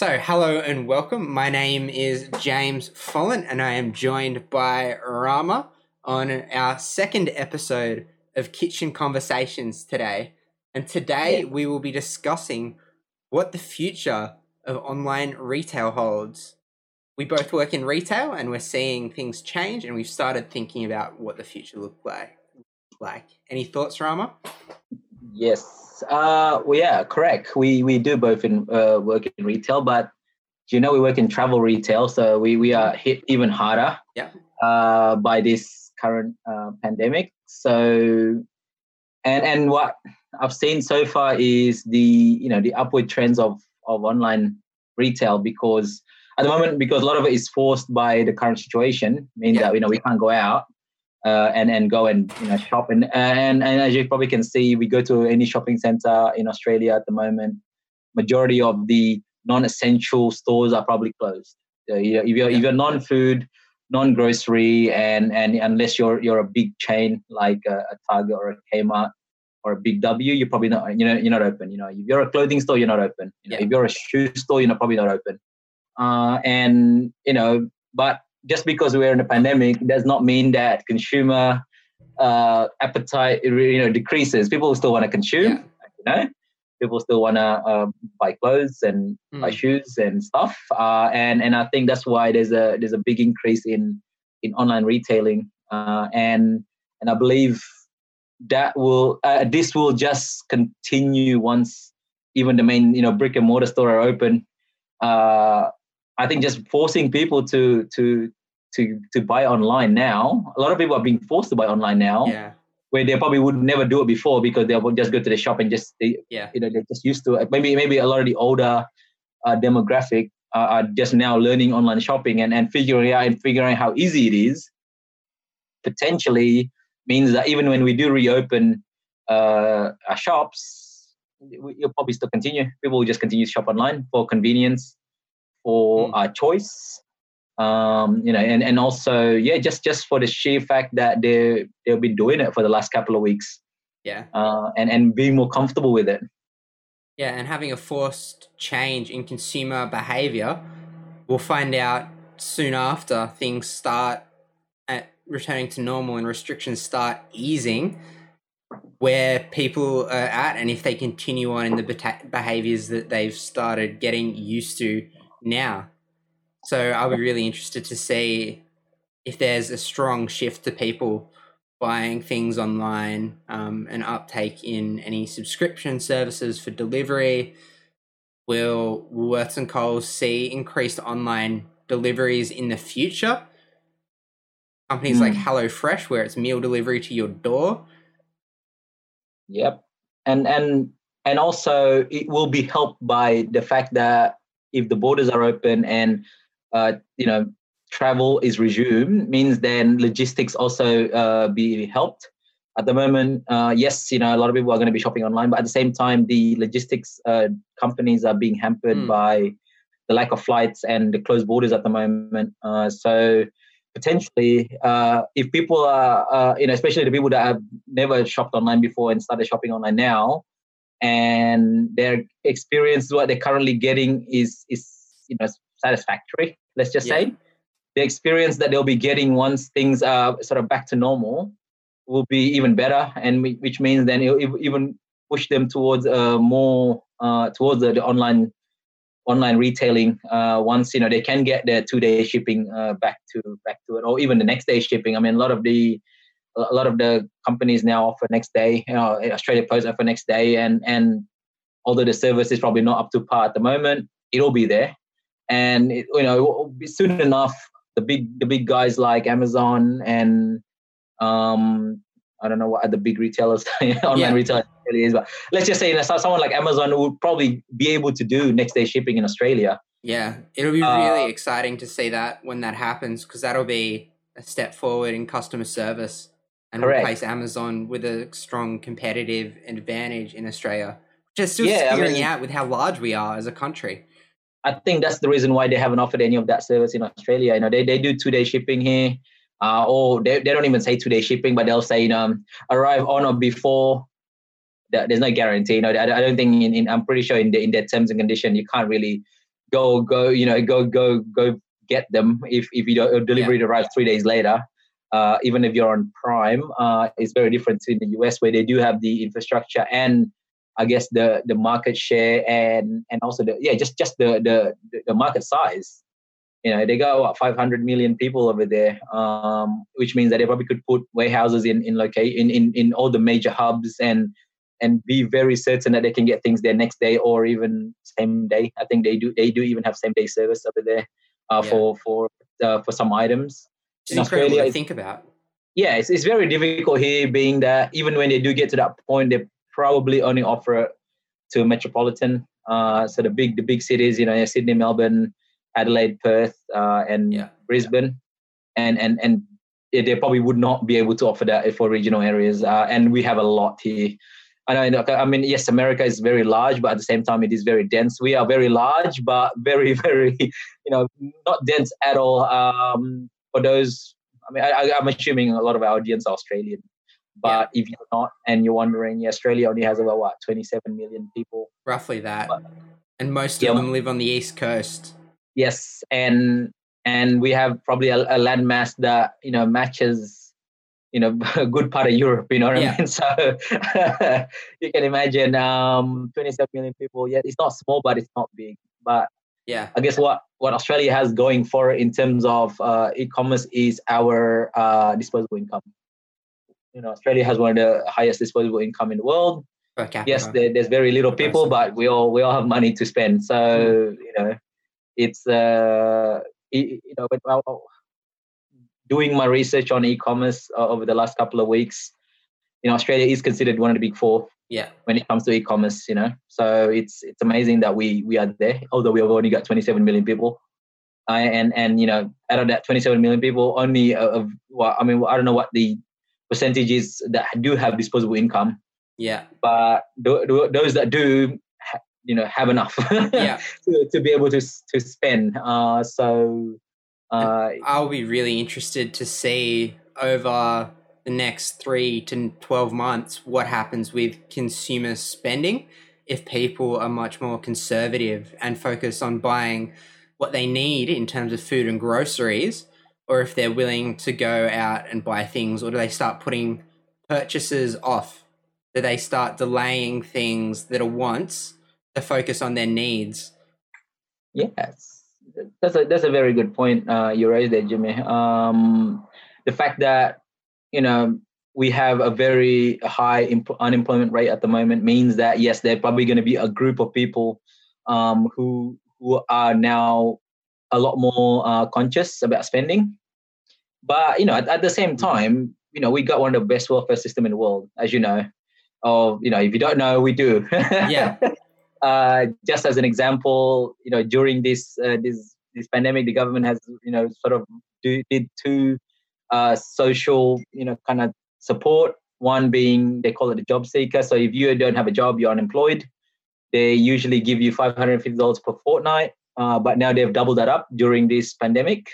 So, hello and welcome. My name is James Follen, and I am joined by Rama on our second episode of Kitchen Conversations today. And today we will be discussing what the future of online retail holds. We both work in retail and we're seeing things change, and we've started thinking about what the future look like. Like, any thoughts, Rama? Yes, uh, well, yeah, correct. We we do both in uh, work in retail, but you know we work in travel retail, so we we are hit even harder. Yeah. Uh, by this current uh, pandemic. So, and and what I've seen so far is the you know the upward trends of of online retail because at the moment because a lot of it is forced by the current situation means yeah. that you know we can't go out uh, and and go and you know shop and and and as you probably can see, we go to any shopping center in Australia at the moment. Majority of the non-essential stores are probably closed. So, you know, if you're if you're non-food, non-grocery, and and unless you're you're a big chain like a, a Target or a Kmart or a Big W, you're probably not you know you're not open. You know, if you're a clothing store, you're not open. You know, yeah. if you're a shoe store, you're not, probably not open. Uh, and you know, but just because we're in a pandemic does not mean that consumer uh, appetite you know decreases. People still want to consume. Yeah. You know, people still want to uh, buy clothes and mm. buy shoes and stuff. Uh, and and I think that's why there's a there's a big increase in in online retailing. Uh, and and I believe that will uh, this will just continue once even the main you know brick and mortar store are open. I think just forcing people to to to to buy online now. A lot of people are being forced to buy online now. Yeah. Where they probably would never do it before because they would just go to the shop and just they, yeah you know they're just used to it. Maybe maybe a lot of the older uh, demographic uh, are just now learning online shopping and, and figuring out and figuring out how easy it is. Potentially means that even when we do reopen uh, our shops, you'll probably still continue. People will just continue to shop online for convenience, for mm. uh, choice, um, you know, and, and also, yeah, just just for the sheer fact that they they've been doing it for the last couple of weeks. Yeah. Uh, and and being more comfortable with it. Yeah, and having a forced change in consumer behavior, we'll find out soon after things start at returning to normal and restrictions start easing where people are at and if they continue on in the behaviors that they've started getting used to now. So I'll be really interested to see if there's a strong shift to people buying things online, um, an uptake in any subscription services for delivery. Will Woolworths and Coles see increased online deliveries in the future? Companies mm. like hmm. HelloFresh, where it's meal delivery to your door. Yep, and and and also it will be helped by the fact that if the borders are open and uh, you know travel is resumed means then logistics also uh, be helped at the moment uh, yes you know a lot of people are going to be shopping online but at the same time the logistics uh, companies are being hampered mm. by the lack of flights and the closed borders at the moment uh, so potentially uh, if people are you know especially the people that have never shopped online before and started shopping online now and their experience what they're currently getting is is you know satisfactory let's just yeah. say the experience that they'll be getting once things are sort of back to normal will be even better and which means then it'll even push them towards uh, more uh, towards the, the, online online retailing uh, once you know they can get their two day shipping uh, back to back to it or even the next day shipping i mean a lot of the a lot of the companies now offer next day you know australia post offer next day and and although the service is probably not up to par at the moment it'll be there and it, you know soon enough the big the big guys like Amazon and um, I don't know what other big retailers online yeah. retailers really is, but let's just say you know, someone like Amazon would probably be able to do next day shipping in Australia. Yeah, it'll be really uh, exciting to see that when that happens because that'll be a step forward in customer service and correct. replace Amazon with a strong competitive advantage in Australia. Just still yeah, figuring I mean, out with how large we are as a country. I think that's the reason why they haven't offered any of that service in Australia. You know, they, they do two day shipping here, uh, or they, they don't even say two day shipping, but they'll say, you know, arrive on or before. There's no guarantee. You know, I, I don't think in, in I'm pretty sure in the in their terms and condition you can't really go go you know go go go get them if if you don't delivery yeah. arrives three days later. Uh, even if you're on Prime, uh, it's very different in the US where they do have the infrastructure and I guess the the market share and and also the yeah just just the the the market size. You know they got what 500 million people over there, um, which means that they probably could put warehouses in in locate in, in in all the major hubs and and be very certain that they can get things there next day or even same day. I think they do they do even have same day service over there uh, yeah. for for uh, for some items. It's in Australia, to think about. Yeah, it's, it's very difficult here, being that even when they do get to that point, they probably only offer it to metropolitan. Uh, so the big the big cities, you know, Sydney, Melbourne, Adelaide, Perth, uh, and yeah. Brisbane, and and and they probably would not be able to offer that for regional areas. Uh, and we have a lot here. I know. I mean, yes, America is very large, but at the same time, it is very dense. We are very large, but very, very, you know, not dense at all. Um, for those, I mean, I, am assuming a lot of our audience are Australian, but yeah. if you're not, and you're wondering, yeah, Australia only has about what 27 million people, roughly that, but, and most yeah, of them live on the east coast. Yes, and and we have probably a, a landmass that you know matches you know a good part of Europe. You know what yeah. I mean? So you can imagine um, 27 million people. Yeah, it's not small, but it's not big. But yeah, I guess what what Australia has going for it in terms of uh, e-commerce is our uh, disposable income. You know, Australia has one of the highest disposable income in the world. Yes, there, there's very little people, but we all we all have money to spend. So mm. you know, it's uh, it, you know, but doing my research on e-commerce uh, over the last couple of weeks, you know, Australia is considered one of the big four. Yeah. When it comes to e-commerce, you know, so it's it's amazing that we we are there. Although we have only got 27 million people, uh, and and you know, out of that 27 million people, only of well, I mean, I don't know what the percentage is that do have disposable income. Yeah. But do, do, those that do, you know, have enough. yeah. to, to be able to to spend. Uh, so uh, I'll be really interested to see over the next three to 12 months what happens with consumer spending if people are much more conservative and focus on buying what they need in terms of food and groceries, or if they're willing to go out and buy things, or do they start putting purchases off? Do they start delaying things that are wants to focus on their needs? Yes that's a that's a very good point uh, you raised there, Jimmy. Um, the fact that you know we have a very high imp- unemployment rate at the moment means that yes, there are probably going to be a group of people um, who who are now a lot more uh, conscious about spending. But you know, at, at the same time, you know, we got one of the best welfare system in the world, as you know. Or you know, if you don't know, we do. yeah. Uh, just as an example, you know, during this uh, this this pandemic, the government has you know sort of do, did two uh, social you know kind of support. One being they call it a job seeker. So if you don't have a job, you're unemployed. They usually give you five hundred fifty dollars per fortnight, uh, but now they've doubled that up during this pandemic.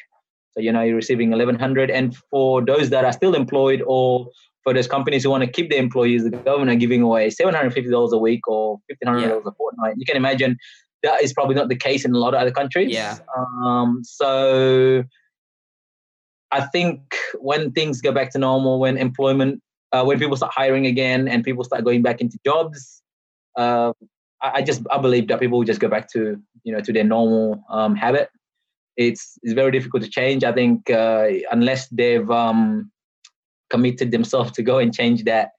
So you know you're receiving eleven hundred, and for those that are still employed or for those companies who want to keep their employees, the government are giving away $750 a week or $1,500 yeah. a fortnight. You can imagine that is probably not the case in a lot of other countries. Yeah. Um, so I think when things go back to normal, when employment, uh, when people start hiring again and people start going back into jobs, uh, I, I, just I believe that people will just go back to you know to their normal um, habit. It's it's very difficult to change. I think uh, unless they've um, committed themselves to go and change that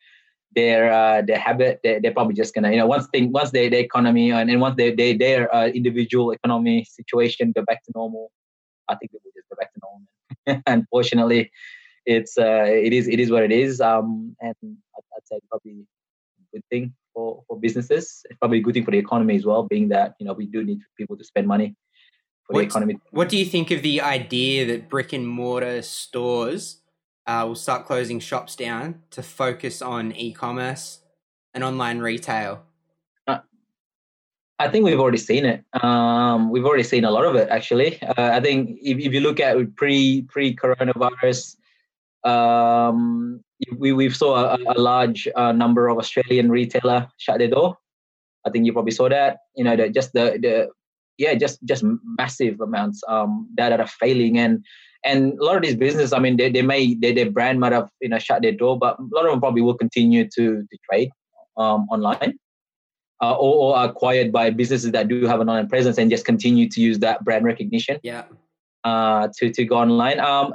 their uh, their habit they, they're probably just gonna you know once thing once they, the economy and, and once they, they their uh, individual economy situation go back to normal i think they will just go back to normal unfortunately it's uh it is it is what it is. Um and i'd, I'd say probably a good thing for for businesses. It's probably a good thing for the economy as well being that you know we do need people to spend money for what, the economy. what do you think of the idea that brick and mortar stores uh, will start closing shops down to focus on e-commerce and online retail? I think we've already seen it. Um, we've already seen a lot of it, actually. Uh, I think if, if you look at pre pre coronavirus, um, we we saw a, a large uh, number of Australian retailer shut their door. I think you probably saw that. You know, that just the the yeah, just just massive amounts um, that are failing and and a lot of these businesses, I mean, they, they may they, their brand might have you know shut their door, but a lot of them probably will continue to to trade um, online. Uh, or, or acquired by businesses that do have an online presence and just continue to use that brand recognition Yeah. uh, to to go online. Um,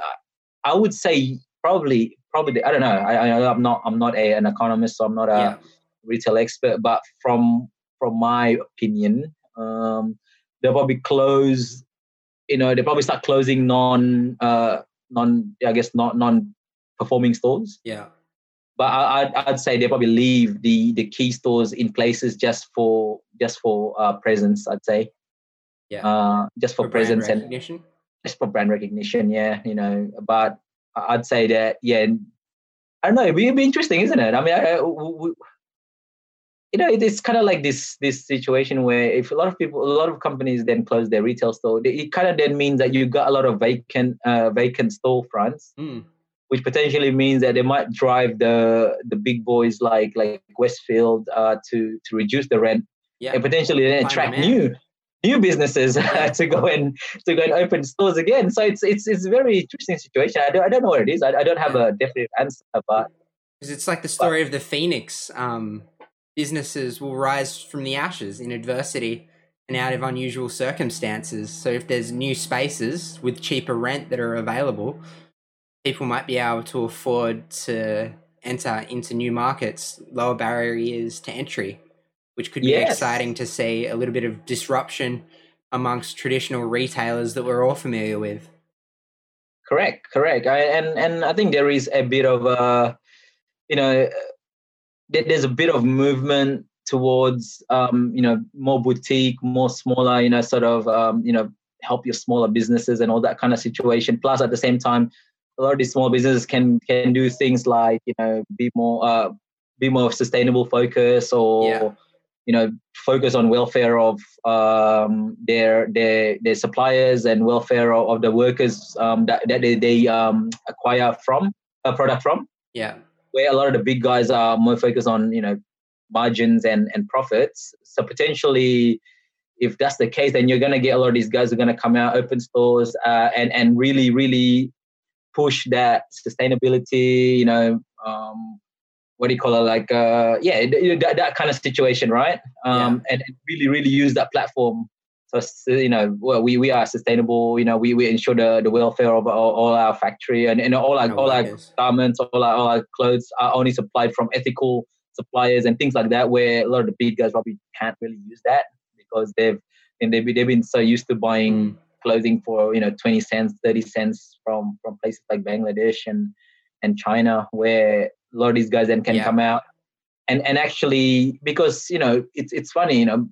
I would say probably probably I don't know. I, I I'm not I'm not a, an economist, so I'm not a yeah. retail expert, but from from my opinion, um, they'll probably close. You know, they probably start closing non uh, non I guess not non performing stores. Yeah. But I, I'd, I'd say they probably leave the the key stores in places just for just for uh, presence. I'd say. Yeah. Uh, just for, For presence and recognition. just for brand recognition, yeah, you know. But I'd say that, yeah, I don't know. It'd be, it'd be interesting, isn't it? I mean, I, I- w- w- you know, it's kind of like this this situation where if a lot of people, a lot of companies then close their retail store, it kind of then means that you got a lot of vacant uh, vacant storefronts, Mm. Which potentially means that they might drive the the big boys like like Westfield uh, to to reduce the rent Yeah. and potentially then attract new new businesses to go and to go and open stores again. So it's it's it's a very interesting situation. I don't I don't know what it is. I, I don't have a definite answer, but Because it's like the story of the phoenix. Um, businesses will rise from the ashes in adversity and out of unusual circumstances. So if there's new spaces with cheaper rent that are available, people might be able to afford to enter into new markets, lower barriers to entry, which could be Yes. exciting to see a little bit of disruption amongst traditional retailers that we're all familiar with. correct, correct. I, and and I think there is a bit of a you know there's a bit of movement towards um, you know more boutique, more smaller, you know, sort of um, you know help your smaller businesses and all that kind of situation. Plus, at the same time, a lot of these small businesses can can do things like you know be more uh, be more sustainable focus or Yeah. you know focus on welfare of um, their their their suppliers and welfare of, of the workers um, that that they, they um, acquire from a product from Yeah. where a lot of the big guys are more focused on you know margins and and profits so potentially if that's the case then you're going to get a lot of these guys who are going to come out open stores uh, and and really really push that sustainability you know um what do you call it like uh yeah th- that, that kind of situation right? Um and and really really use that platform so you know well, we we are sustainable you know we we ensure the the welfare of all, all our factory and, and all our No all our garments, all our, all our clothes are only supplied from ethical suppliers and things like that, where a lot of the big guys probably can't really use that because they've and they've, they've been so used to buying Mm. Clothing for you know 20 cents 30 cents from from places like bangladesh and and china where a lot of these guys then can Yeah. come out and and actually because you know it's it's funny you know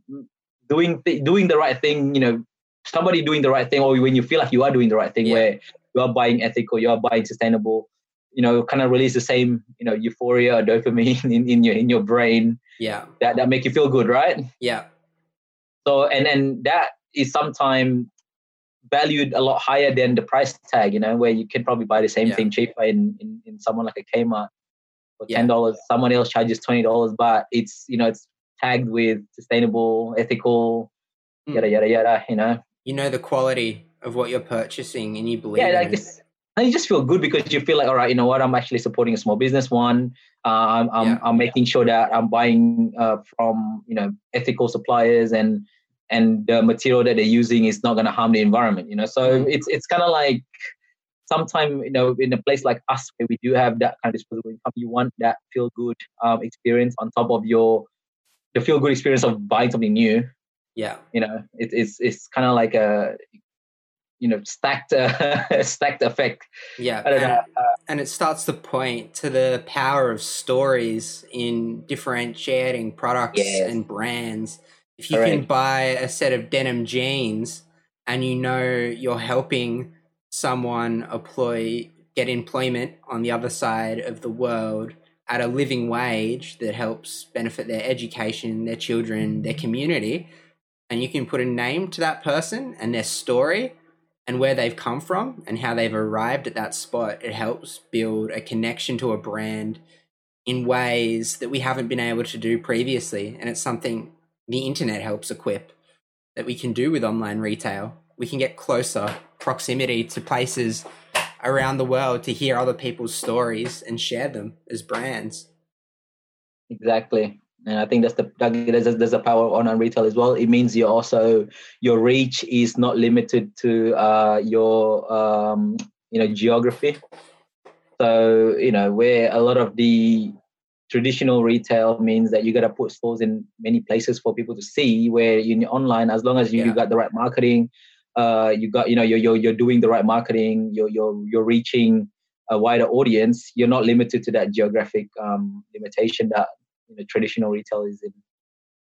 doing th- doing the right thing you know somebody doing the right thing or when you feel like you are doing the right thing Yeah. where you are buying ethical you are buying sustainable you know kind of release the same you know euphoria or dopamine in, in your in your brain Yeah. that that make you feel good right Yeah. so and and that is sometimes valued a lot higher than the price tag, you know, where you can probably buy the same Yeah. thing cheaper in, in, in someone like a Kmart for ten dollars. Someone else charges twenty dollars, but it's you know it's tagged with sustainable, ethical, Mm. yada yada yada. You know, You know the quality of what you're purchasing and you believe yeah, like it. and you just feel good because you feel like, all right, you know what, I'm actually supporting a small business. One, uh, I'm I'm, Yeah. I'm making sure that I'm buying uh, from you know ethical suppliers and and the material that they're using is not going to harm the environment. You know, so Mhm. it's it's kind of like sometimes you know in a place like us where we do have that kind of disposable income, you want that feel good um, experience on top of your the feel good experience of buying something new Yeah. you know it, it's it's kind of like a you know stacked uh, stacked effect Yeah. And. Uh, and it starts to point to the power of stories in differentiating products Yes. and brands. If you can buy a set of denim jeans and you know you're helping someone employ get employment on the other side of the world at a living wage that helps benefit their education, their children, their community, and you can put a name to that person and their story and where they've come from and how they've arrived at that spot, it helps build a connection to a brand in ways that we haven't been able to do previously. And it's something the internet helps equip. that we can do with online retail. We can get closer proximity to places around the world to hear other people's stories and share them as brands. Exactly. And I think that's the there's a, there's a power on online retail as well. It means you also your reach is not limited to uh, your um, you know geography. So you know where a lot of the traditional retail means that you got to put stores in many places for people to see. Where in online, as long as you, yeah. you got the right marketing, uh, you got you know you're, you're you're doing the right marketing, you're you're you're reaching a wider audience. You're not limited to that geographic um, limitation that you know, traditional retail is in.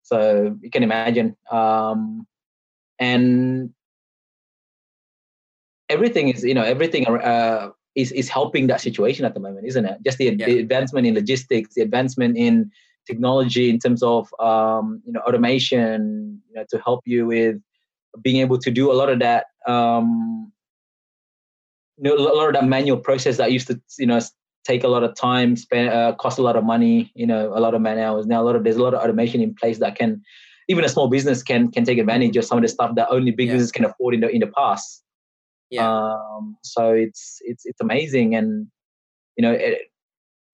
So you can imagine, um, and everything is you know everything uh, is is helping that situation at the moment, isn't it? Just the, yeah. the advancement in logistics, the advancement in technology in terms of um, you know automation, you know, to help you with being able to do a lot of that um, you know, a lot of that manual process that used to you know take a lot of time, spend uh, cost a lot of money, you know, a lot of man hours. Now a lot of there's a lot of automation in place that can even a small business can can take advantage of some of the stuff that only big yeah. businesses can afford in the in the past. Yeah. Um, so it's it's it's amazing, and you know, it,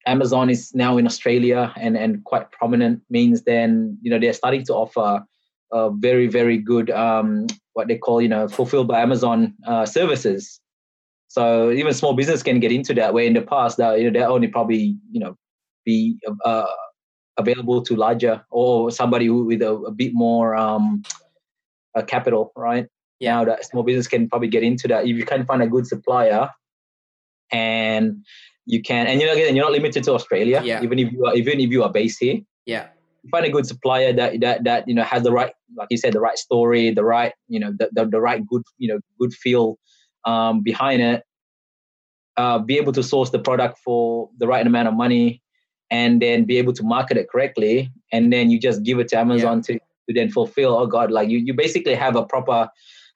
Amazon is now in Australia and and quite prominent. Means then you know they're starting to offer a very very good um, what they call you know fulfilled by Amazon uh, services. So even small business can get into that. Where in the past, that you know, they only probably you know be uh, available to larger or somebody with a, a, bit more um, a capital, right? Yeah. Now that small business can probably get into that. If you can find a good supplier, and you can, and you're not you're not limited to Australia. Yeah. Even if you are even if you are based here. Yeah. find a good supplier that that that you know has the right, like you said, the right story, the right you know the the, the right good you know good feel um, behind it, uh, be able to source the product for the right amount of money, and then be able to market it correctly, and then you just give it to Amazon yeah. to, to then fulfill. Oh God, like you, you basically have a proper,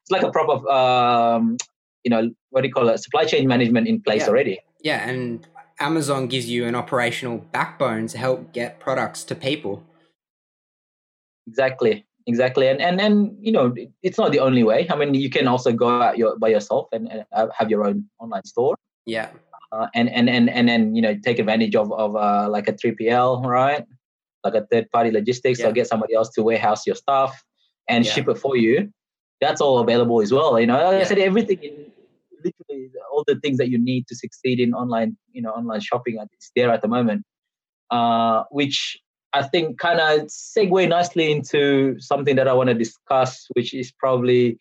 it's like a proper, um, you know, what do you call it, supply chain management in place yeah. already. Yeah, and Amazon gives you an operational backbone to help get products to people. Exactly exactly and and and you know it's not the only way i mean you can also go out your, by yourself and, and have your own online store yeah uh, and and and and then you know take advantage of of uh, like a 3pl right like a third party logistics yeah. or get somebody else to warehouse your stuff and yeah. ship it for you that's all available as well you know like yeah. i said everything in, literally all the things that you need to succeed in online you know online shopping is there at the moment uh, which I think kind of segue nicely into something that I want to discuss, which is probably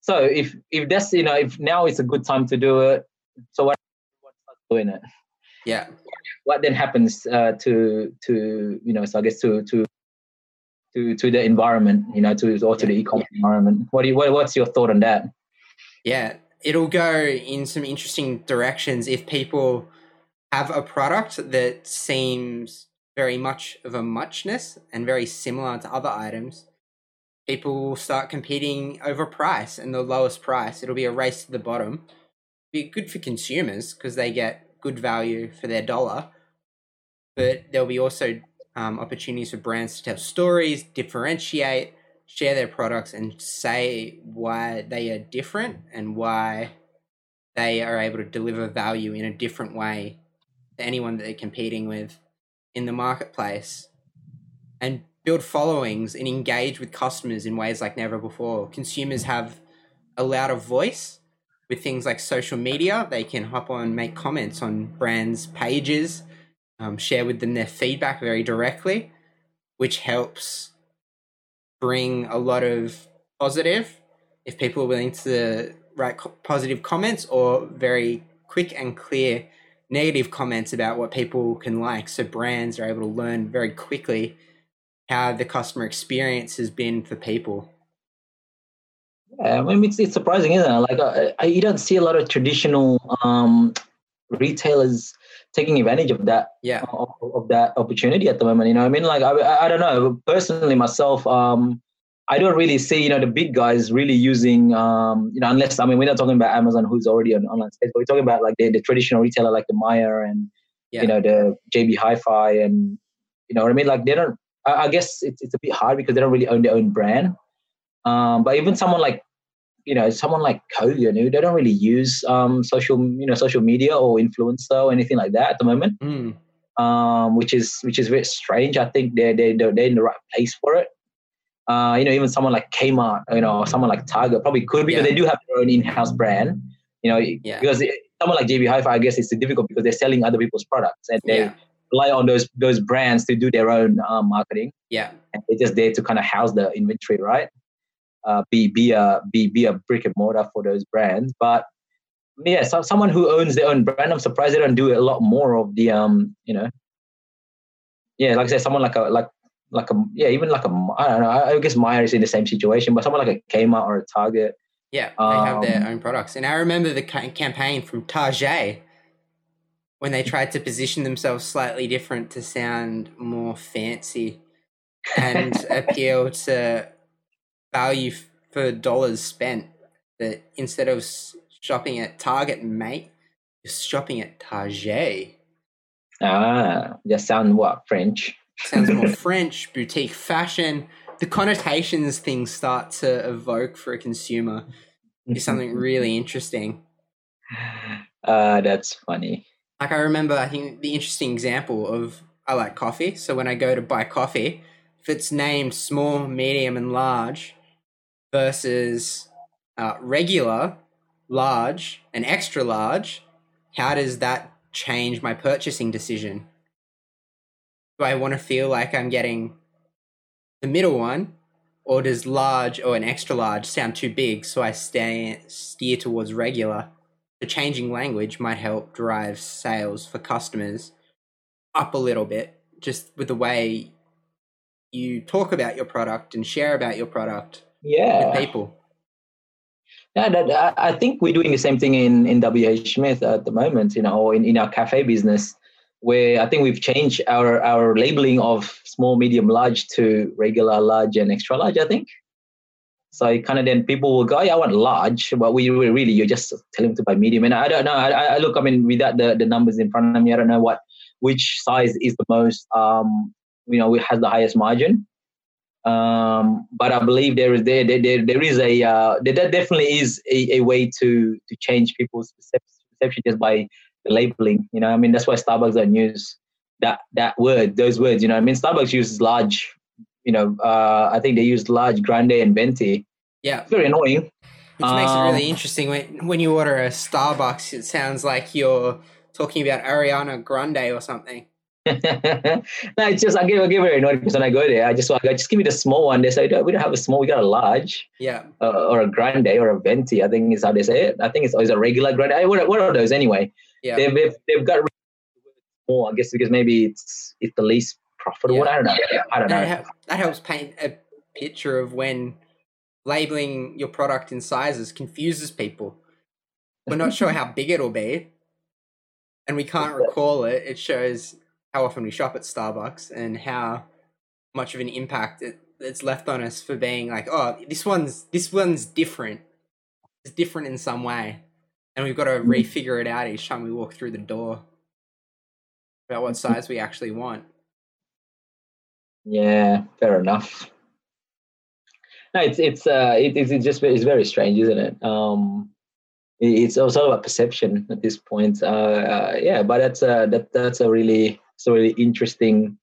so if if that's you know if now is a good time to do it, so what doing it? Yeah. What then happens uh, to to you know so I guess to to to to the environment you know to or to yeah. the e-commerce yeah. environment? What do you what, what's your thought on that? Yeah, it'll go in some interesting directions if people have a product that seems very much of a muchness and very similar to other items, people will start competing over price and the lowest price. It'll be a race to the bottom. Be good for consumers because they get good value for their dollar, but there'll be also um, opportunities for brands to tell stories, differentiate, share their products, and say why they are different and why they are able to deliver value in a different way to anyone that they're competing with in the marketplace and build followings and engage with customers in ways like never before. Consumers have a louder voice with things like social media. They can hop on, make comments on brands' pages, um, share with them their feedback very directly, which helps bring a lot of positive if people are willing to write positive comments or very quick and clear negative comments about what people can like. So brands are able to learn very quickly how the customer experience has been for people. Yeah, I mean, it's, it's surprising, isn't it? Like, uh, I, you don't see a lot of traditional um, retailers taking advantage of that. Yeah. Of, of, that opportunity at the moment. You know, I mean, like, I, I don't know. Personally, myself, um, I don't really see, you know, the big guys really using, um, you know, unless, I mean, we're not talking about Amazon, who's already on online space, but we're talking about like the, the traditional retailer like the Myer and, yeah. you know, the JB Hi-Fi and, you know what I mean? Like they don't, I, I guess it's, it's a bit hard because they don't really own their own brand. Um, but even someone like you know someone like Kogan, who they don't really use um, social you know social media or influencer or anything like that at the moment, Mm. um, which is which is very strange. I think they they they're in the right place for it. Uh, you know, even someone like Kmart, you know, or someone like Target probably could be because Yeah. they do have their own in-house brand. You know, Yeah. because it, someone like JB Hi-Fi, I guess it's difficult because they're selling other people's products and they Yeah. rely on those those brands to do their own um, marketing. Yeah. And they're just there to kind of house the inventory, right? Uh, be be a be be a brick and mortar for those brands, but yeah, so, someone who owns their own brand, I'm surprised they don't do a lot more of the um, you know, yeah, like I said, someone like a like like a yeah, even like a I don't know, I, guess Myer is in the same situation, but someone like a Kmart or a Target, Yeah, they have their Um, own products. And I remember the campaign from Target when they tried to position themselves slightly different to sound more fancy and appeal to value for dollars spent. That instead of shopping at Target, and mate, you're shopping at Target. ah, just sound what French. Sounds more French, boutique fashion. The connotations things start to evoke for a consumer is something really interesting. Uh, that's funny. like I remember, I think the interesting example of I like coffee. So when I go to buy coffee, if it's named small, medium, and large versus uh, regular, large, and extra large, how does that change my purchasing decision? Do I want to feel like I'm getting the middle one, or does large or an extra large sound too big, so I stay, steer towards regular? the changing language might help drive sales for customers up a little bit just with the way you talk about your product and share about your product Yeah, with people. Yeah, that, I think we're doing the same thing in, in WH Smith at the moment, you know, or in, in our cafe business, where I think we've changed our, our labeling of small, medium, large to regular, large, and extra large, I think. So it kind of then people will go, yeah, I want large, but we we really, you're just telling them to buy medium. And I don't know, I, I look, I mean, without the, the numbers in front of me, I don't know what, which size is the most, um, you know, it has the highest margin um, but I believe there is there there, there, there is a uh, there, there definitely is a, a way to to change people's perception just by the labeling. You know, I mean that's why Starbucks don't use that that word, those words. You know, I mean Starbucks uses large. You know, uh, I think they use large, grande, and venti. Yeah, It's very annoying. which makes it really Um, interesting when when you order a Starbucks. It sounds like you're talking about Ariana Grande or something. no, it's just I get I get very annoyed because when I go there, I just want just give me the small one. They say we don't have a small, we got a large. Yeah, uh, or a grande or a venti. I think is how they say it. I think it's always a regular grande. I- What, are- what are those anyway? yeah, They've, they've they've got more, I guess, because maybe it's it's the least profitable. Yeah. I don't know. I don't that, know. hel- that helps paint a picture of when labeling your product in sizes confuses people. We're not sure how big it'll be, and we can't recall it. It shows how often we shop at Starbucks and how much of an impact it, it's left on us for being like, oh, this one's this one's different. It's different in some way, and we've got to Mm. refigure it out each time we walk through the door about what size we actually want. Yeah, fair enough. No, it's it's uh it, it's just it's very strange, isn't it? Um, it's also about perception at this point. Uh, uh yeah, but that's uh that that's a really it's a really interesting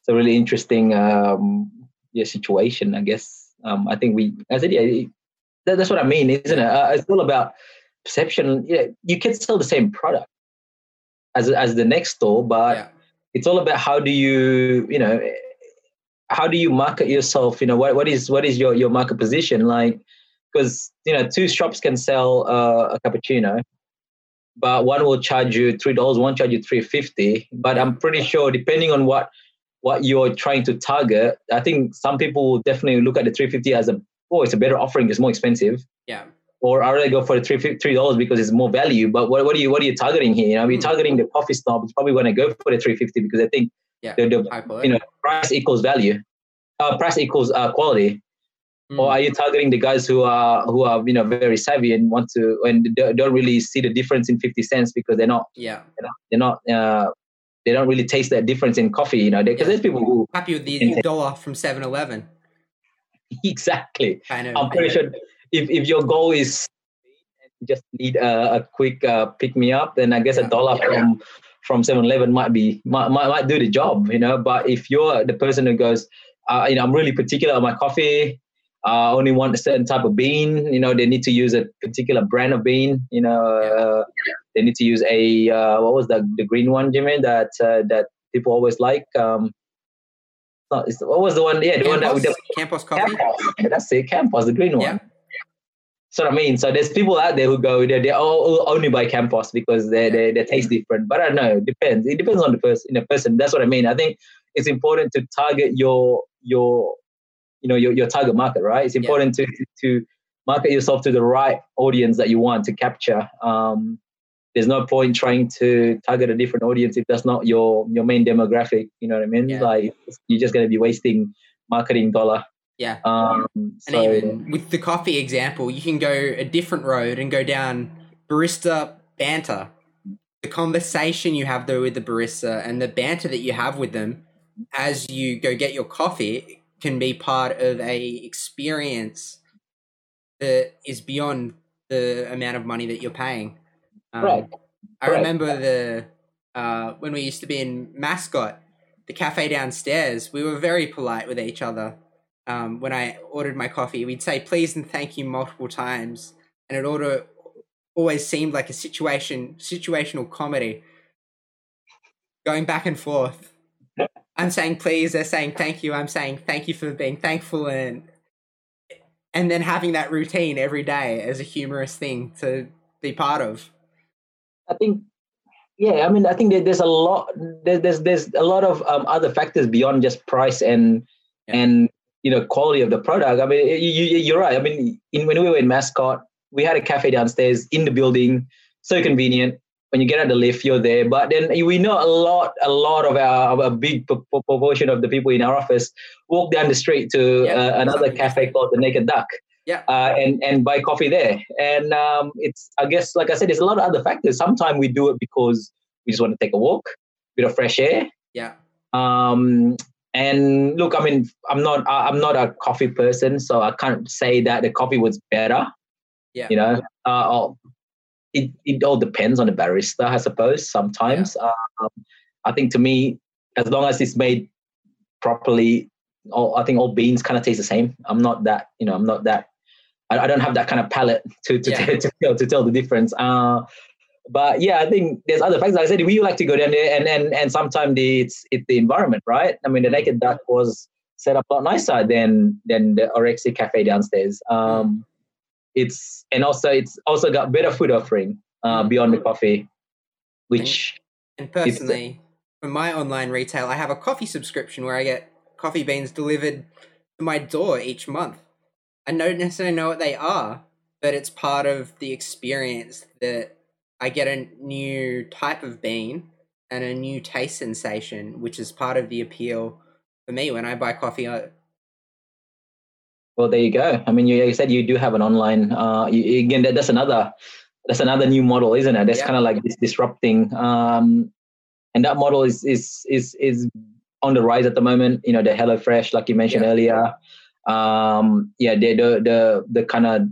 it's a really interesting um yeah situation, I guess. Um, I think we I said yeah, it- that, that's what I mean, isn't it? Uh, it's all about perception. Yeah, you can sell the same product as as the next store, but yeah, it's all about how do you you know how do you market yourself you know what, what is what is your your market position like because you know two shops can sell uh, a cappuccino but one will charge you three dollars one charge you three fifty but i'm pretty sure depending on what what you're trying to target i think some people will definitely look at the 350 as a oh it's a better offering it's more expensive yeah, or I rather go for the three three dollars because it's more value. But what, what are you what are you targeting here? You know, you're Hmm. targeting the coffee snob. It's probably going to go for the three fifty because I think yeah. the, the you know price equals value. Uh, price equals uh, quality. Mm. Or are you targeting the guys who are who are you know very savvy and want to and don't really see the difference in fifty cents because they're not yeah. they're not uh, they don't really taste that difference in coffee. You know, because Yeah. there's people who Happy with the dollar from 7 Eleven. exactly. Kind of. I'm pretty sure if, if your goal is just need a, a quick uh, pick me up, then I guess Yeah. a dollar from from 7-Eleven might be might, might might do the job, you know. But if you're the person who goes, uh, you know, I'm really particular on my coffee. I only want a certain type of bean. You know, they need to use a particular brand of bean. You know, uh, they need to use a uh, what was that the green one, Jimmy? That uh, that people always like. Um, no, it's, what was the one? Yeah, the one that we Campos, Campos coffee. Campos. Yeah, that's it. Campos, the green one. Yeah. So I mean, so there's people out there who go, they they all only buy Campos because they they they taste different. But I don't know, it depends. It depends on the person. In a person, that's what I mean. I think it's important to target your your you know your, your target market, right? It's Yeah. important to to market yourself to the right audience that you want to capture. Um, there's no point trying to target a different audience if that's not your your main demographic. You know what I mean? Yeah. Like you're just going to be wasting marketing dollar. Yeah. Um, And so even with the coffee example, you can go a different road and go down barista banter. The conversation you have though with the barista and the banter that you have with them as you go get your coffee can be part of a experience that is beyond the amount of money that you're paying. Um, Right. I Right. remember the uh, when we used to be in Mascot, the cafe downstairs. We were very polite with each other um, when I ordered my coffee, we'd say please and thank you multiple times, and it order always seemed like a situation situational comedy, going back and forth. I'm saying please, they're saying thank you. I'm saying thank you for being thankful, and and then having that routine every day as a humorous thing to be part of. I think, yeah, I mean, I think there's a lot. There, there's there's a lot of um, other factors beyond just price and Yeah. and you know quality of the product. I mean, you, you, you're right. I mean, in, when we were in Mascot, we had a cafe downstairs in the building, so convenient. When you get out the lift, you're there. But then we know a lot, a lot of our a big pro- pro- proportion of the people in our office walk down the street to Yeah. uh, another cafe called the Naked Duck Yeah. uh, and and buy coffee there. And um, it's I guess like I said, there's a lot of other factors. Sometimes we do it because we just want to take a walk, bit of fresh air. Yeah. Um, and look, I mean, I'm not I'm not a coffee person, so I can't say that the coffee was better. Yeah. You know, uh, it it all depends on the barista, I suppose. Sometimes, um, I think to me, as long as it's made properly, all, I think all beans kind of taste the same. I'm not that, you know, I'm not that. I, I don't have that kind of palate to to, Yeah. to, tell, to tell the difference. Uh, but yeah, I think there's other factors. Like I said, we like to go down there, and and and sometimes the, it's it's the environment, right? I mean, the Naked Duck was set up a lot nicer than than the Orexia Cafe downstairs. Um, it's and also it's also got better food offering uh, beyond the coffee, which And personally, for my online retail, I have a coffee subscription where I get coffee beans delivered to my door each month. I don't necessarily know what they are, but it's part of the experience that I get a new type of bean and a new taste sensation, which is part of the appeal for me when I buy coffee. Well, there you go. I mean, you, you said you do have an online. Uh, you, again, that, that's another that's another new model, isn't it? That's Yeah. kind of like this disrupting. Um, and that model is is is is on the rise at the moment. You know, the HelloFresh, like you mentioned Yeah. earlier. Um, yeah, the the the the kind of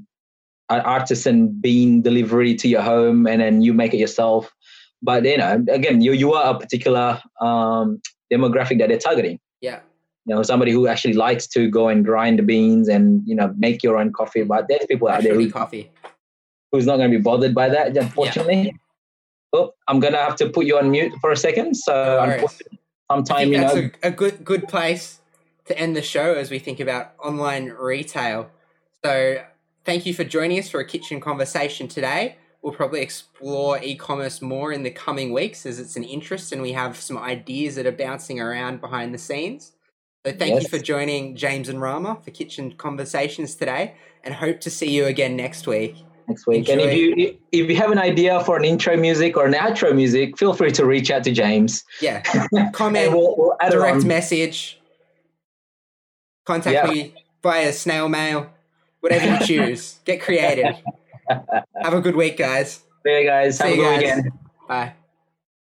artisan bean delivery to your home, and then you make it yourself. But you know, again, you you are a particular um, demographic that they're targeting you know somebody who actually likes to go and grind the beans and you know make your own coffee but there's people out there who, coffee. who's not going to be bothered by that unfortunately oh i'm going to have to put you on mute for a second so unfortunately, sometime you that's know a, a good good place to end the show as we think about online retail. So thank you for joining us for a kitchen conversation today. We'll probably explore e-commerce more in the coming weeks as it's an interest and we have some ideas that are bouncing around behind the scenes. So thank you for joining James and Rama for kitchen conversations today and hope to see you again next week. next week and if you if you have an idea for an intro music or an outro music feel free to reach out to james Yeah. Comment, we'll, we'll direct message, contact Yeah. me via snail mail, whatever you choose. Get creative. Have a good week, guys. See you guys have See a you good guys. weekend Bye.